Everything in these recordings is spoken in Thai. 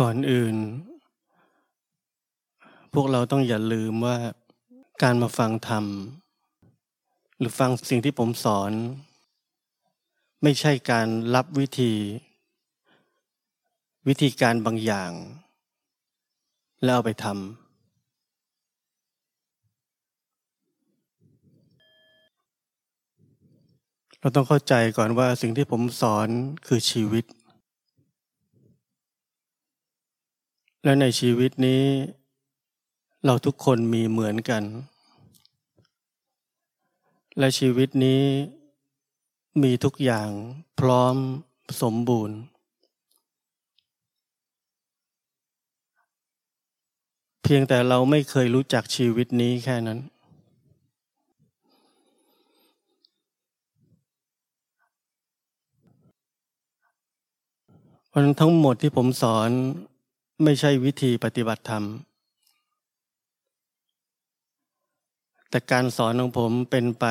ก่อนอื่น พวกเราต้องอย่าลืมว่าการมาฟังธรรม หรือฟังสิ่งที่ผมสอน ไม่ใช่การรับวิธี วิธีการบางอย่าง แล้วเอาไปทำเราต้องเข้าใจก่อนว่าสิ่งที่ผมสอนคือชีวิต และในชีวิตนี้ เราทุกคนมีเหมือนกัน และชีวิตนี้มีทุกอย่างพร้อมสมบูรณ์ เพียงแต่เราไม่เคยรู้จักชีวิตนี้แค่นั้นเพราะนั้นทั้งหมดที่ผมสอน ไม่ใช่วิธีปฏิบัติธรรม แต่การสอนของผมเป็นไป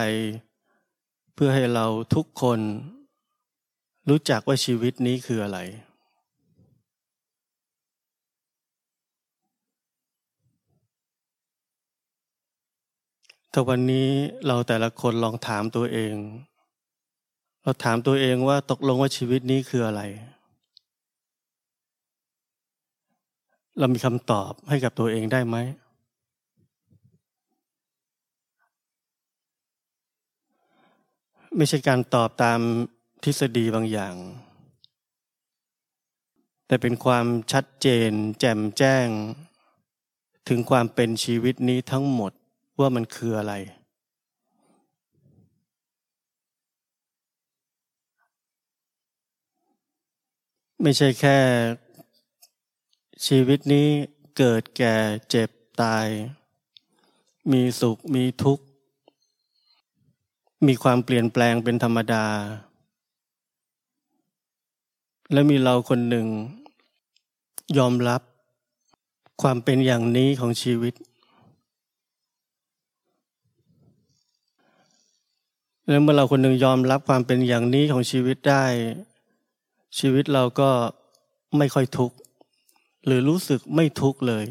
เพื่อให้เราทุกคน รู้จักว่าชีวิตนี้คืออะไรแต่วันนี้เราแต่ละคนลองถามตัวเอง เราถามตัวเองว่าตกลงว่าชีวิตนี้คืออะไร เรามีคำตอบให้กับตัวเองได้ไหม ไม่ใช่การตอบตามทฤษฎีบางอย่าง แต่เป็นความชัดเจน แจ่มแจ้ง ถึงความเป็นชีวิตนี้ทั้งหมดว่ามันคืออะไร ไม่ใช่แค่ ชีวิตนี้เกิดแก่เจ็บตาย มีสุขมีทุกข์ มีความเปลี่ยนแปลงเป็นธรรมดา และมีเราคนหนึ่ง ยอมรับความเป็นอย่างนี้ของชีวิต และเมื่อเราคนหนึ่งยอมรับความเป็นอย่างนี้ของชีวิตได้ ชีวิตเราก็ไม่ค่อยทุกข์ หรือรู้สึกไม่ทุกข์เลย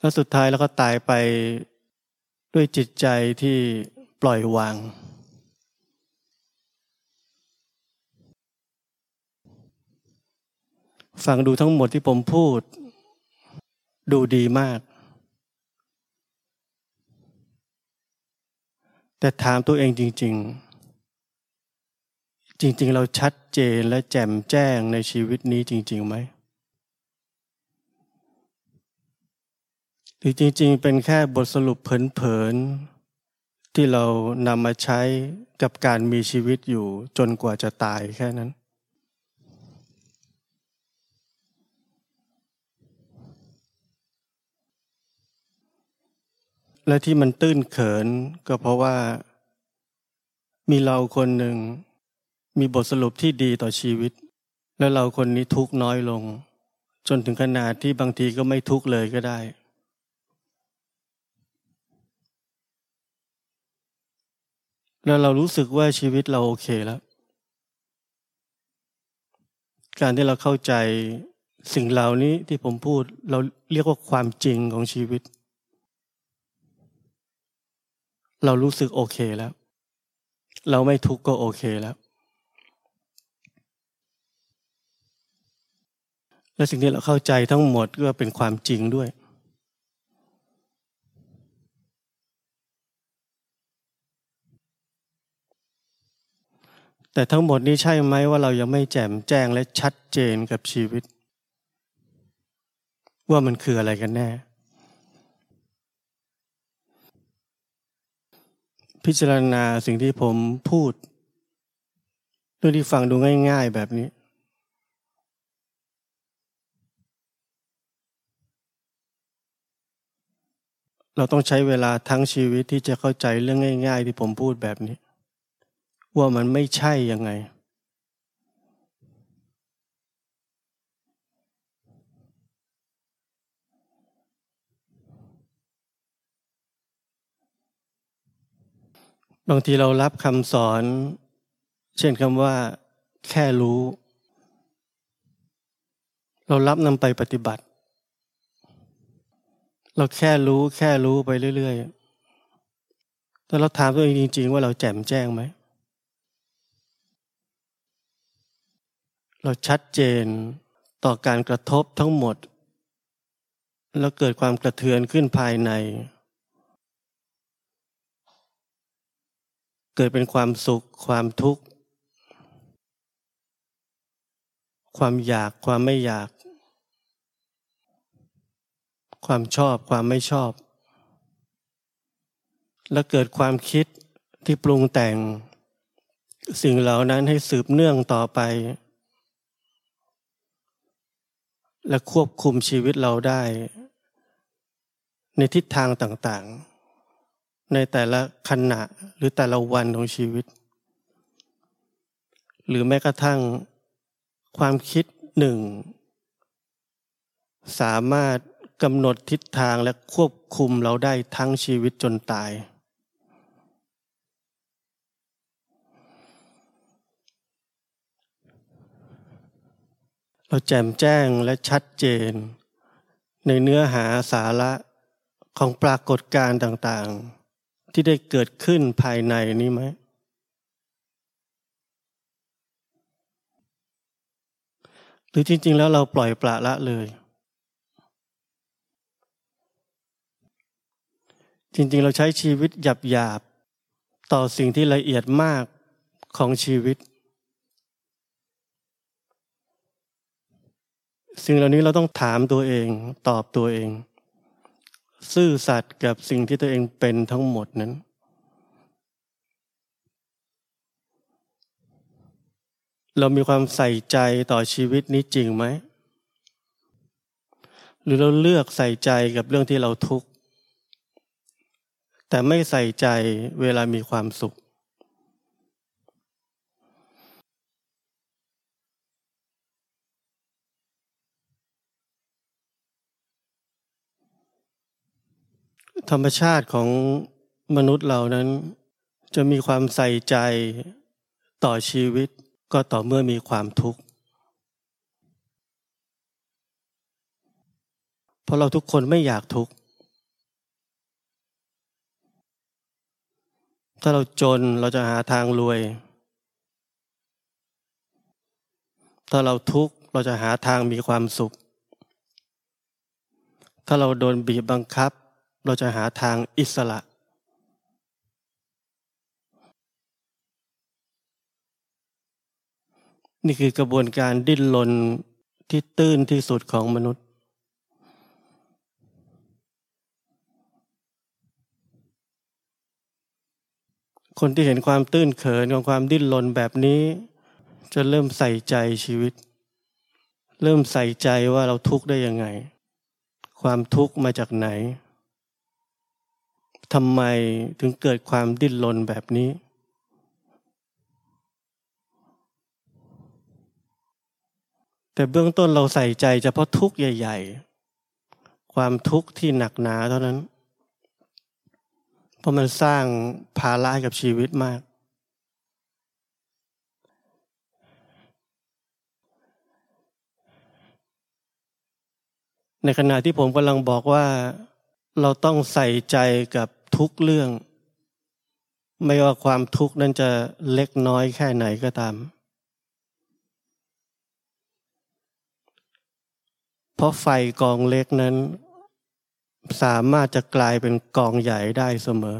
แล้วสุดท้ายแล้วก็ตายไปด้วยจิตใจที่ปล่อยวาง ฟังดูทั้งหมดที่ผมพูด ดูดีมาก แต่ถามตัวเองจริง ๆ จริง ๆ เราชัดเจนและแจ่มแจ้งในชีวิตนี้จริง ๆไหมหรือจริง ๆ เป็นแค่บทสรุปเผินๆที่เรานำมาใช้กับการมีชีวิตอยู่จนกว่าจะตายแค่นั้นและที่มันตื้นเขินก็เพราะว่ามีเราคนหนึ่ง มีบทสรุปที่ดีต่อชีวิต และเราคนนี้ทุกน้อยลง จนถึงขนาดที่บางทีก็ไม่ทุกเลยก็ได้ แล้วเรารู้สึกว่าชีวิตเราโอเคแล้ว การที่เราเข้าใจสิ่งเหล่านี้ที่ผมพูดเราเรียกว่าความจริงของชีวิต เรารู้สึกโอเคแล้ว เราไม่ทุกข์ก็โอเคแล้ว และสิ่งที่เราเข้าใจทั้งหมดก็เป็นความจริงด้วย แต่ทั้งหมดนี้ใช่ไหมว่าเรายังไม่แจ่มแจ้งและชัดเจนกับชีวิต ว่ามันคืออะไรกันแน่ พิจารณาสิ่งที่ผมพูดด้วยที่ฟังดูง่าย ๆ แบบนี้ เราต้องใช้เวลาทั้งชีวิตที่จะเข้าใจเรื่องง่าย ๆ ที่ผมพูดแบบนี้ ว่ามันไม่ใช่ยังไง บางทีเรารับคำสอน เช่นคำว่า แค่รู้ เรารับนำไปปฏิบัติ เราแค่รู้แค่รู้ไปเรื่อยๆแต่เราถามตัวเองจริง ๆ ว่าเราแจ่มแจ้งไหม เราชัดเจนต่อการกระทบทั้งหมด แล้วเกิดความกระเทือนขึ้นภายใน เกิดเป็นความสุข ความทุกข์ ความอยากความไม่อยาก ความชอบความไม่ชอบ และเกิดความคิดที่ปรุงแต่ง สิ่งเหล่านั้นให้สืบเนื่องต่อไป และควบคุมชีวิตเราได้ ในทิศทางต่างๆ ในแต่ละขณะหรือแต่ละวันของชีวิต หรือแม้กระทั่งความคิดหนึ่งสามารถ กำหนดทิศทางและควบคุมเราได้ทั้งชีวิตจนตาย เราแจ่มแจ้งและชัดเจน ในเนื้อหาสาระของปรากฏการณ์ต่างๆ ที่ได้เกิดขึ้นภายในนี้ไหมหรือจริงๆแล้วเราปล่อยปละละเลย จริงๆ เราใช้ชีวิตหยาบๆต่อสิ่งที่ละเอียดมากของชีวิต สิ่งเหล่านี้เราต้องถามตัวเองตอบตัวเอง ซื่อสัตย์กับสิ่งที่ตัวเองเป็นทั้งหมดนั้น เรามีความใส่ใจต่อชีวิตนี้จริงไหม หรือเราเลือกใส่ใจกับเรื่องที่เราทุกข์ แต่ไม่ใส่ใจเวลามีความสุข ธรรมชาติของมนุษย์เรานั้น จะมีความใส่ใจต่อชีวิตก็ต่อเมื่อมีความทุกข์ เพราะเราทุกคนไม่อยากทุกข์ ถ้าเราจนเราจะหาทางรวย ถ้าเราทุกข์เราจะหาทางมีความสุข ถ้าเราโดนบีบบังคับ เราจะหาทางอิสระ นี่คือกระบวนการดิ้นรนที่ตื้นที่สุดของมนุษย์ คนที่เห็นความตื้นเขินของความดิ้นรนแบบนี้ จะเริ่มใส่ใจชีวิต เริ่มใส่ใจว่าเราทุกข์ได้ยังไง ความทุกข์มาจากไหนทำไมถึงเกิดความดิ้นรนแบบนี้ แต่เบื้องต้นเราใส่ใจเฉพาะทุกข์ใหญ่ ๆ ความทุกข์ที่หนักหนาเท่านั้น เพราะมันสร้างภาระกับชีวิตมาก ในขณะที่ผมกำลังบอกว่าเราต้องใส่ใจกับทุกเรื่อง ไม่ว่าความทุกข์นั้นจะเล็กน้อยแค่ไหนก็ตาม เพราะไฟกองเล็กนั้น สามารถจะกลายเป็นกองใหญ่ได้เสมอ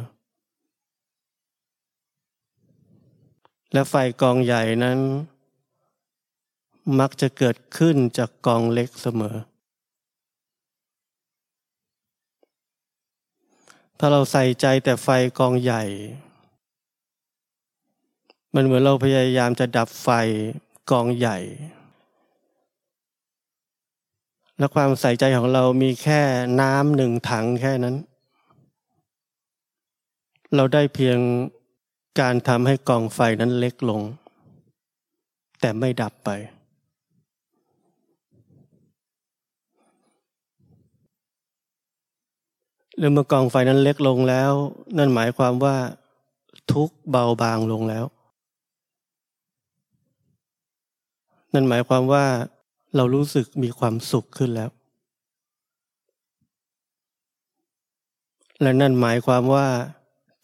และไฟกองใหญ่นั้น มักจะเกิดขึ้นจากกองเล็กเสมอ ถ้าเราใส่ใจแต่ไฟกองใหญ่ มันเหมือนเราพยายามจะดับไฟกองใหญ่ และความใส่ใจของเรามีแค่น้ำหนึ่งถังแค่นั้น เราได้เพียงการทำให้กองไฟนั้นเล็กลง แต่ไม่ดับไป หรือเมื่อกองไฟนั้นเล็กลงแล้ว นั่นหมายความว่า ทุกเบาบางลงแล้ว นั่นหมายความว่า เรารู้สึกมีความสุขขึ้นแล้ว และนั่นหมายความว่า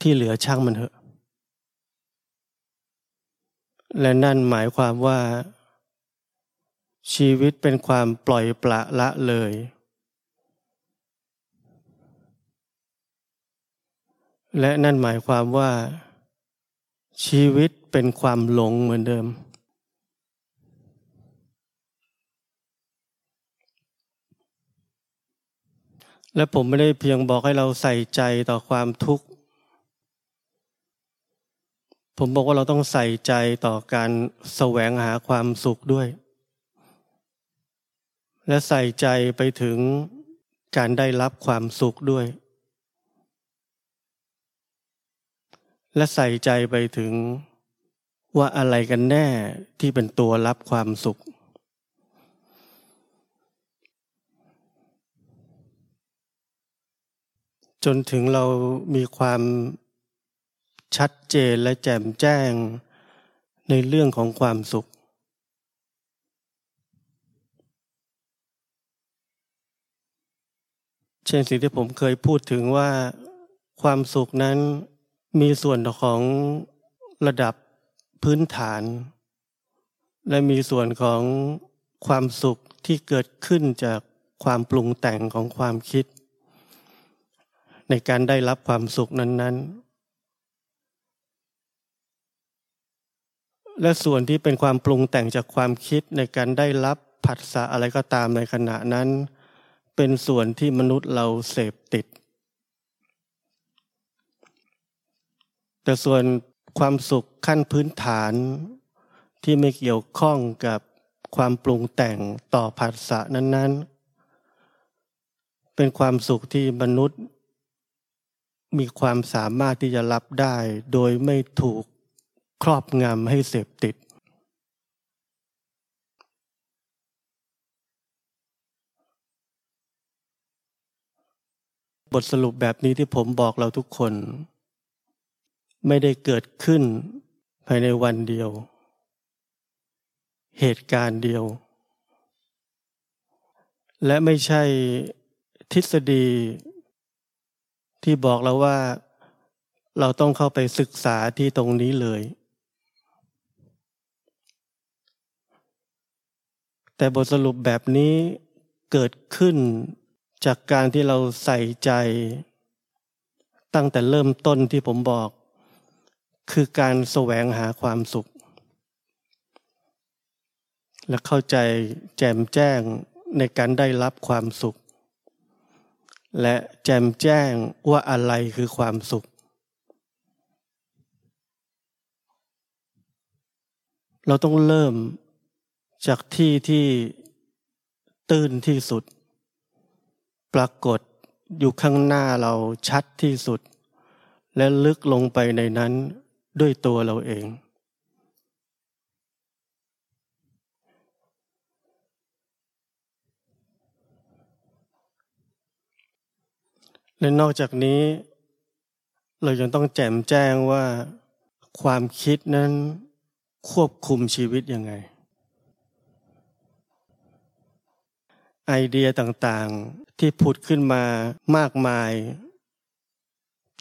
ที่เหลือช่างมันเถอะ และนั่นหมายความว่า ชีวิตเป็นความปล่อยปละละเลย และนั่นหมายความว่า ชีวิตเป็นความหลงเหมือนเดิม และผมไม่ได้เพียงบอกให้เราใส่ใจต่อความทุกข์ ผมบอกว่าเราต้องใส่ใจต่อการแสวงหาความสุขด้วย และใส่ใจไปถึงการได้รับความสุขด้วย และใส่ใจไปถึงว่าอะไรกันแน่ที่เป็นตัวรับความสุข จนถึงเรามีความชัดเจนและแจ่มแจ้งในเรื่องของความสุข เช่นสิ่งที่ผมเคยพูดถึงว่าความสุขนั้นมีส่วนของระดับพื้นฐาน และมีส่วนของความสุขที่เกิดขึ้นจากความปรุงแต่งของความคิด ในการได้รับความสุขนั้นๆ และส่วนที่เป็นความปรุงแต่งจากความคิดในการได้รับผัสสะอะไรก็ตามในขณะนั้น เป็นส่วนที่มนุษย์เราเสพติด แต่ส่วนความสุขขั้นพื้นฐานที่ไม่เกี่ยวข้องกับความปรุงแต่งต่อผัสสะนั้น ๆ เป็นความสุขที่มนุษย์ มีความสามารถที่จะรับได้ โดยไม่ถูกครอบงำให้เสพติด บทสรุปแบบนี้ที่ผมบอกเราทุกคน ไม่ได้เกิดขึ้นภายในวันเดียว เหตุการณ์เดียว และไม่ใช่ทฤษฎี ที่บอกเราว่าเราต้องเข้าไปศึกษาที่ตรงนี้เลย แต่บทสรุปแบบนี้เกิดขึ้นจากการที่เราใส่ใจ ตั้งแต่เริ่มต้นที่ผมบอก คือการแสวงหาความสุข และเข้าใจแจ่มแจ้งในการได้รับความสุข และแจมแจ้งว่าอะไรคือความสุข เราต้องเริ่มจากที่ที่ตื้นที่สุด ปรากฏอยู่ข้างหน้าเราชัดที่สุด และลึกลงไปในนั้นด้วยตัวเราเอง และนอกจากนี้ เรายังต้องแจมแจ้งว่าความคิดนั้นควบคุมชีวิตยังไง ไอเดียต่างๆที่ผุดขึ้นมามากมาย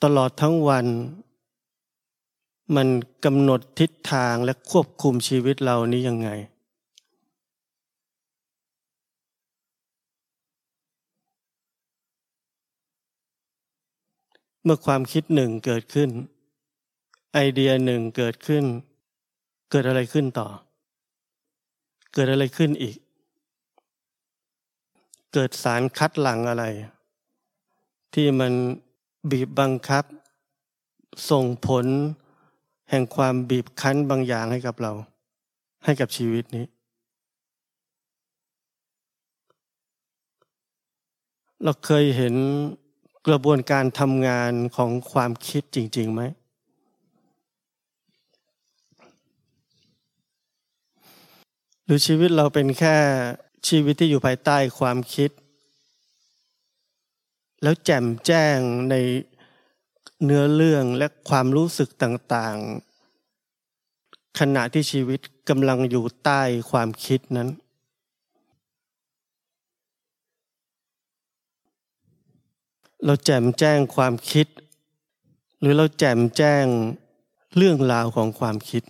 ตลอดทั้งวัน มันกำหนดทิศทางและควบคุมชีวิตเรานี้ยังไง เมื่อความคิดหนึ่งเกิดขึ้น ไอเดียหนึ่งเกิดขึ้น เกิดอะไรขึ้นต่อ เกิดอะไรขึ้นอีก เกิดสารคัดหลังอะไร ที่มันบีบบังคับ ส่งผล แห่งความบีบคั้นบางอย่างให้กับเรา ให้กับชีวิตนี้ เราเคยเห็น กระบวนการทำงานของความคิดจริงๆไหมหรือชีวิตเราเป็นแค่ชีวิตที่อยู่ภายใต้ความคิด แล้วแจ่มแจ้งในเนื้อเรื่องและความรู้สึกต่างๆ ขณะที่ชีวิตกำลังอยู่ใต้ความคิดนั้น เราแจ่มแจ้งความคิด หรือเราแจ่มแจ้งเรื่องราวของความคิด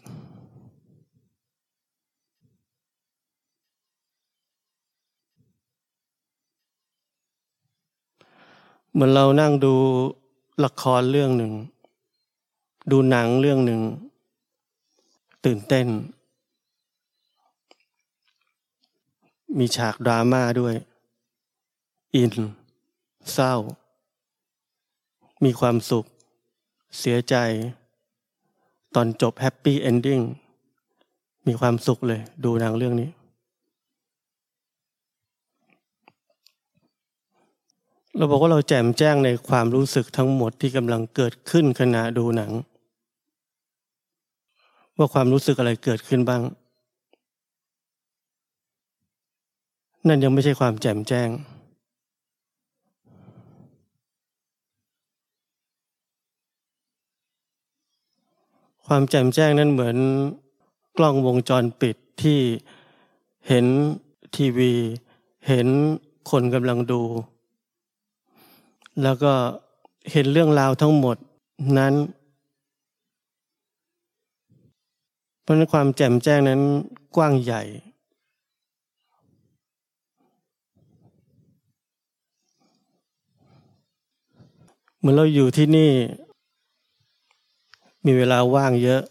เหมือนเรานั่งดูละครเรื่องหนึ่ง ดูหนังเรื่องหนึ่ง ตื่นเต้น มีฉากดราม่าด้วย อิน เศร้า มีความสุข เสียใจ ตอนจบ happy ending มีความสุขเลย ดูหนังเรื่องนี้ เราบอกว่าเราแจ่มแจ้งในความรู้สึกทั้งหมดที่กำลังเกิดขึ้นขณะดูหนัง ว่าความรู้สึกอะไรเกิดขึ้นบ้าง นั่นยังไม่ใช่ความแจ่มแจ้ง ความแจ่มแจ้งนั้นเหมือนกล้องวงจรปิดที่เห็นทีวี เห็นคนกำลังดู แล้วก็เห็นเรื่องราวทั้งหมดนั้น เพราะนั้นความแจ่มแจ้งนั้นกว้างใหญ่ เหมือนเราอยู่ที่นี่ มีเวลาว่างเยอะ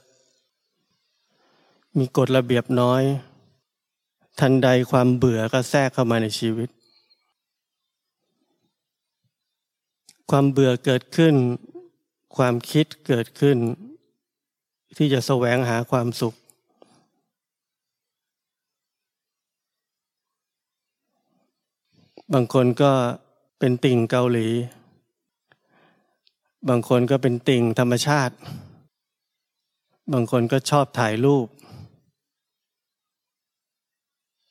มีกฎระเบียบน้อย ทันใดความเบื่อก็แทรกเข้ามาในชีวิต ความเบื่อเกิดขึ้น ความคิดเกิดขึ้น ที่จะแสวงหาความสุข บางคนก็เป็นติ่งเกาหลี บางคนก็เป็นติ่งธรรมชาติ บางคนก็ชอบถ่ายรูป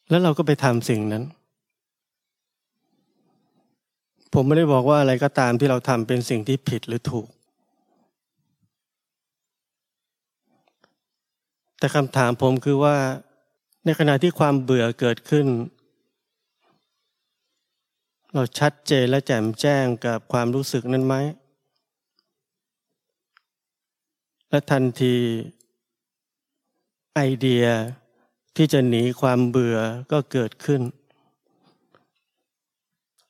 แล้วเราก็ไปทำสิ่งนั้น ผมไม่ได้บอกว่าอะไรก็ตามที่เราทำเป็นสิ่งที่ผิดหรือถูก แต่คำถามผมคือว่า ในขณะที่ความเบื่อเกิดขึ้น เราชัดเจนและแจ่มแจ้งกับความรู้สึกนั้นไหม และทันที ไอเดียที่จะหนีความเบื่อก็เกิดขึ้น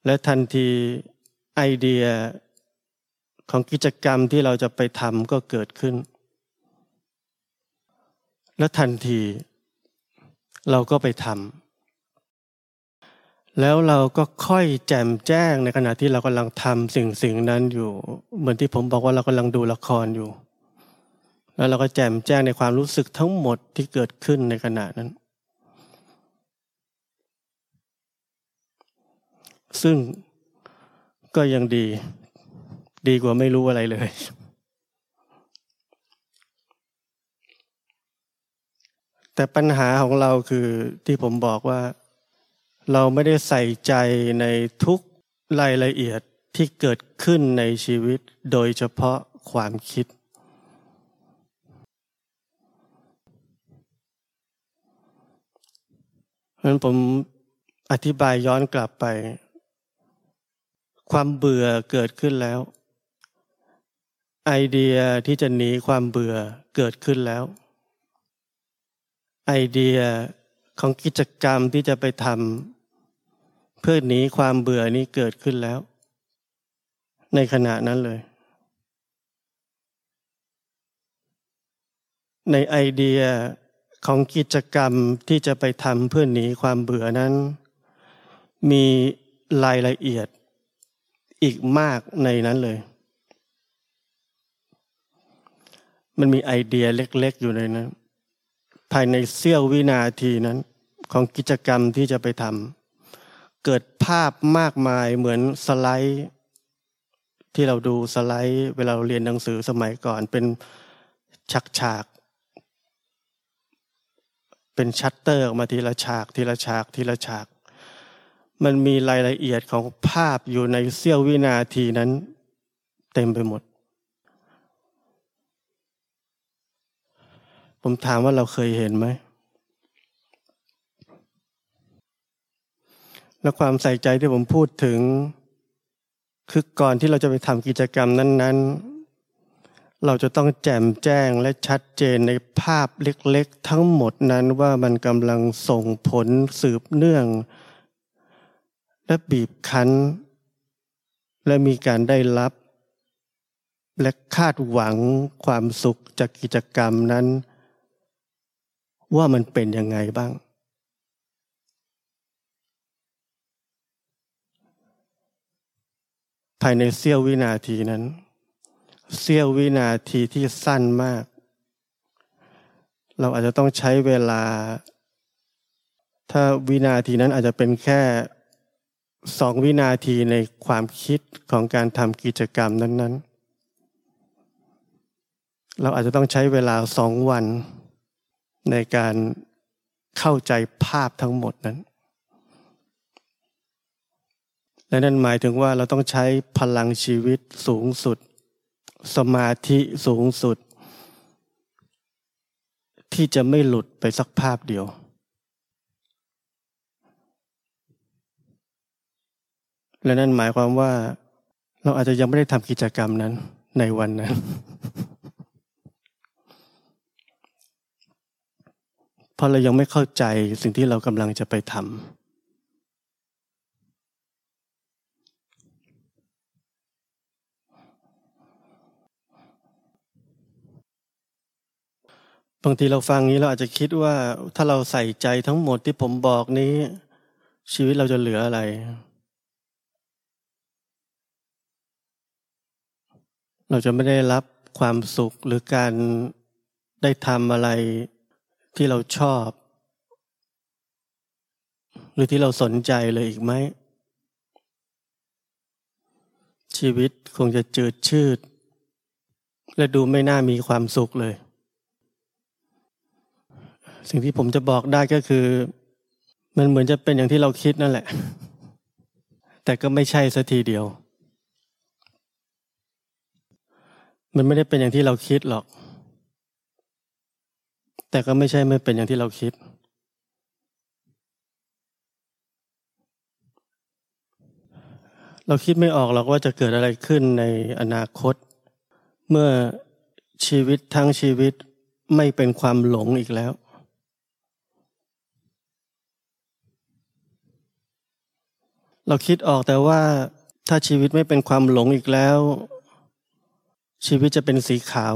และทันทีไอเดียของกิจกรรมที่เราจะไปทำก็เกิดขึ้น และทันทีเราก็ไปทำแล้วเราก็ค่อยแจมแจ้งในขณะที่เรากำลังทำสิ่งสิ่งนั้นอยู่ เหมือนที่ผมบอกว่าเรากำลังดูละครอยู่ แล้วเราก็แจ่มแจ้งในความรู้สึกทั้งหมดที่เกิดขึ้นในขณะนั้น ซึ่งก็ยังดี ดีกว่าไม่รู้อะไรเลย แต่ปัญหาของเราคือที่ผมบอกว่า เราไม่ได้ใส่ใจในทุกรายละเอียดที่เกิดขึ้นในชีวิตโดยเฉพาะความคิด เพราะนั้นผมอธิบายย้อนกลับไป ความเบื่อเกิดขึ้นแล้ว ไอเดียที่จะหนีความเบื่อเกิดขึ้นแล้ว ไอเดียของกิจกรรมที่จะไปทำเพื่อหนีความเบื่อนี้เกิดขึ้นแล้ว ในขณะนั้นเลย ในไอเดีย ของกิจกรรมที่จะไปทำเพื่อหนีความเบื่อนั้น มีรายละเอียดอีกมากในนั้นเลย มันมีไอเดียเล็ก ๆ อยู่ในนั้น ภายในเสี้ยววินาทีนั้น ของกิจกรรมที่จะไปทำเกิดภาพมากมายเหมือนสไลด์ ที่เราดูสไลด์ เวลาเราเรียนหนังสือสมัยก่อนเป็นชักฉาก เป็นชัตเตอร์ออกมาทีละฉาก ทีละฉาก ทีละฉาก มันมีรายละเอียดของภาพอยู่ในเสี้ยววินาทีนั้น เต็มไปหมด ผมถามว่าเราเคยเห็นไหม และความใส่ใจที่ผมพูดถึง คือก่อนที่เราจะไปทำกิจกรรมนั้น ๆ เราจะต้องแจ่มแจ้งและชัดเจนในภาพเล็กๆ ทั้งหมดนั้นว่ามันกำลังส่งผลสืบเนื่อง และบีบคั้น และมีการได้รับ และคาดหวังความสุขจากกิจกรรมนั้น ว่ามันเป็นยังไงบ้าง ภายในเสี้ยววินาทีนั้น เสี้ยววินาทีที่สั้นมาก เราอาจจะต้องใช้เวลา ถ้าวินาทีนั้นอาจจะเป็นแค่สองวินาทีในความคิดของการทำกิจกรรมนั้น ๆ เราอาจจะต้องใช้เวลาสองวันในการเข้าใจภาพทั้งหมดนั้น และนั่นหมายถึงว่าเราต้องใช้พลังชีวิตสูงสุด สมาธิสูงสุด ที่จะไม่หลุดไปสักภาพเดียว และนั่นหมายความว่า เราอาจจะยังไม่ได้ทำกิจกรรมนั้นในวันนั้นเพราะเรายังไม่เข้าใจสิ่งที่เรากำลังจะไปทำ บางทีเราฟังนี้เราอาจจะคิดว่าถ้าเราใส่ใจทั้งหมดที่ผมบอกนี้ ชีวิตเราจะเหลืออะไร เราจะไม่ได้รับความสุขหรือการได้ทำอะไรที่เราชอบ หรือที่เราสนใจเลยอีกไหม ชีวิตคงจะจืดชืด และดูไม่น่ามีความสุขเลย สิ่งที่ผมจะบอกได้ก็คือ มันเหมือนจะเป็นอย่างที่เราคิดนั่นแหละ แต่ก็ไม่ใช่สัทีเดียว มันไม่ได้เป็นอย่างที่เราคิดหรอก แต่ก็ไม่ใช่ไม่เป็นอย่างที่เราคิด เราคิดไม่ออกหรอกว่าจะเกิดอะไรขึ้นในอนาคต เมื่อชีวิตทั้งชีวิตไม่เป็นความหลงอีกแล้ว เราคิดออกแต่ว่าถ้าชีวิตไม่เป็นความหลงอีกแล้ว ชีวิตจะเป็นสีขาว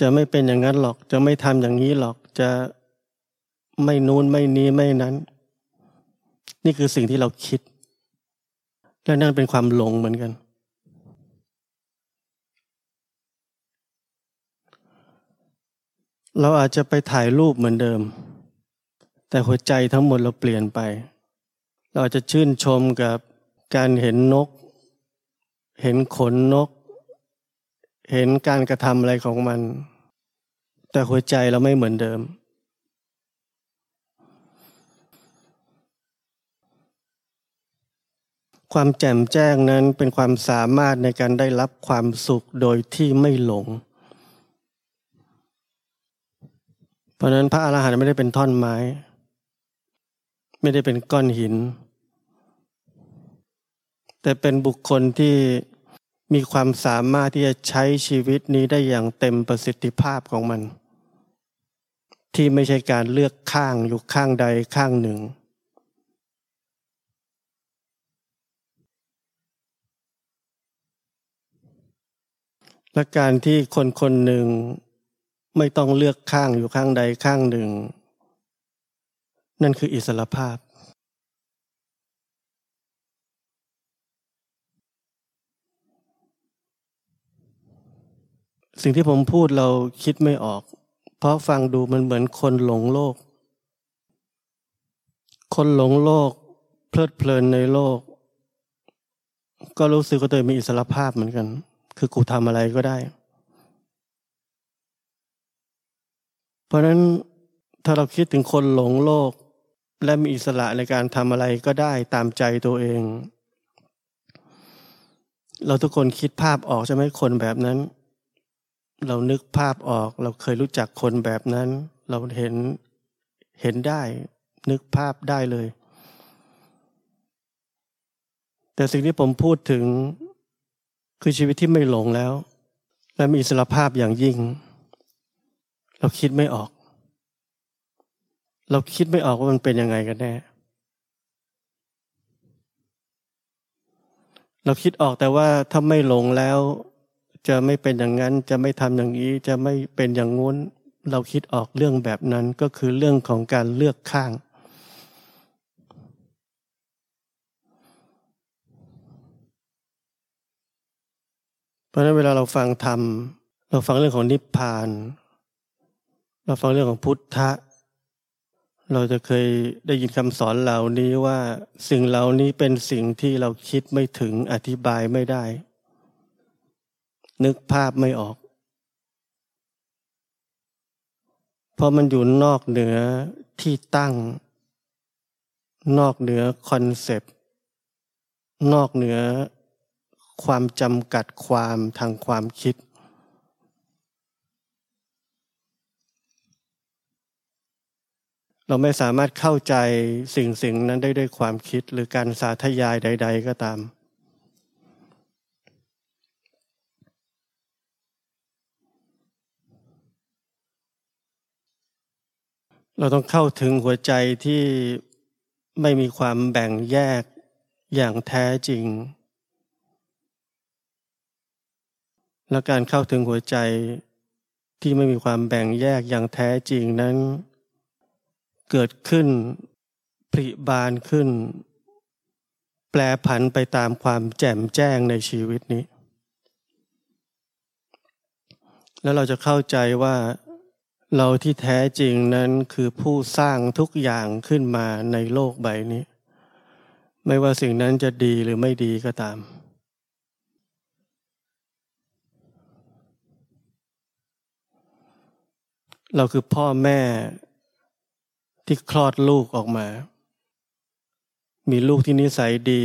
จะไม่เป็นอย่างนั้นหรอก จะไม่ทำอย่างนี้หรอกจะไม่นู้นไม่นี้ไม่นั้น นี่คือสิ่งที่เราคิดและนั่นเป็นความหลงเหมือนกัน เราอาจจะไปถ่ายรูปเหมือนเดิม แต่หัวใจทั้งหมดเราเปลี่ยนไป เราจจะชื่นชมกับการเห็นนก เห็นขนนก เห็นการกระทำอะไรของมัน แต่หัวใจเราไม่เหมือนเดิม ความแจ่มแจ้งนั้นเป็นความสามารถในการได้รับความสุขโดยที่ไม่หลง เพราะนั้นพระอาหารหันต์ไม่ได้เป็นท่อนไม้ ไม่ได้เป็นก้อนหิน แต่เป็นบุคคลที่มีความสามารถที่จะใช้ชีวิตนี้ได้อย่างเต็มประสิทธิภาพของมัน ที่ไม่ใช่การเลือกข้างอยู่ข้างใดข้างหนึ่ง และการที่คนคนหนึ่งไม่ต้องเลือกข้างอยู่ข้างใดข้างหนึ่ง นั่นคืออิสรภาพ สิ่งที่ผมพูดเราคิดไม่ออก เพราะฟังดูมันเหมือนคนหลงโลก คนหลงโลก เพลิดเพลินในโลก ก็รู้สึกว่าตัวเองมีอิสรภาพเหมือนกัน คือกูทำอะไรก็ได้ เพราะนั้นถ้าเราคิดถึงคนหลงโลก และมีอิสระในการทำอะไรก็ได้ตามใจตัวเอง เราทุกคนคิดภาพออกใช่ไหมคนแบบนั้น เรานึกภาพออกเราเคยรู้จักคนแบบนั้น เราเห็นเห็นได้ นึกภาพได้เลย แต่สิ่งที่ผมพูดถึงคือชีวิตที่ไม่หลงแล้ว และมีอิสระภาพอย่างยิ่ง เราคิดไม่ออก เราคิดไม่ออกว่ามันเป็นยังไงกันแน่ เราคิดออกแต่ว่าถ้าไม่หลงแล้ว จะไม่เป็นอย่างนั้น จะไม่ทำอย่างนี้ จะไม่เป็นอย่างงู้น เราคิดออกเรื่องแบบนั้นก็คือเรื่องของการเลือกข้าง เพราะฉะนั้นเวลาเราฟังธรรม เราฟังเรื่องของนิพพาน เราฟังเรื่องของพุทธะ เราจะเคยได้ยินคำสอนเหล่านี้ว่าสิ่งเหล่านี้เป็นสิ่งที่เราคิดไม่ถึงอธิบายไม่ได้ นึกภาพไม่ออก เพราะมันอยู่นอกเหนือที่ตั้ง นอกเหนือคอนเซปต์นอกเหนือความจำกัดความทางความคิด เราไม่สามารถเข้าใจสิ่งสิ่งนั้นได้ด้วยความคิดหรือการสาธยายใด ๆ ก็ตาม เราต้องเข้าถึงหัวใจที่ไม่มีความแบ่งแยกอย่างแท้จริง และการเข้าถึงหัวใจที่ไม่มีความแบ่งแยกอย่างแท้จริงนั้น เกิดขึ้นปริบานขึ้น แปลผันไปตามความแจ่มแจ้งในชีวิตนี้ แล้วเราจะเข้าใจว่าเราที่แท้จริงนั้นคือผู้สร้างทุกอย่างขึ้นมาในโลกใบนี้ ไม่ว่าสิ่งนั้นจะดีหรือไม่ดีก็ตาม เราคือพ่อแม่ ที่คลอดลูกออกมา มีลูกที่นิสัยดี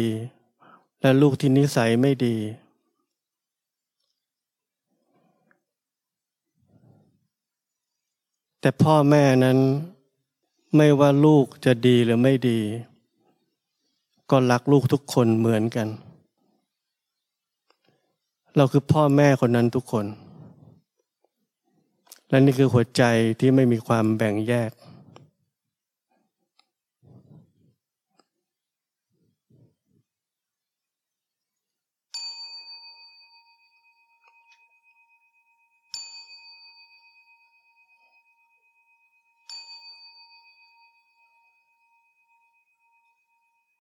และลูกที่นิสัยไม่ดี แต่พ่อแม่นั้นไม่ว่าลูกจะดีหรือไม่ดี ก็รักลูกทุกคนเหมือนกัน เราคือพ่อแม่คนนั้นทุกคน และนี่คือหัวใจที่ไม่มีความแบ่งแยก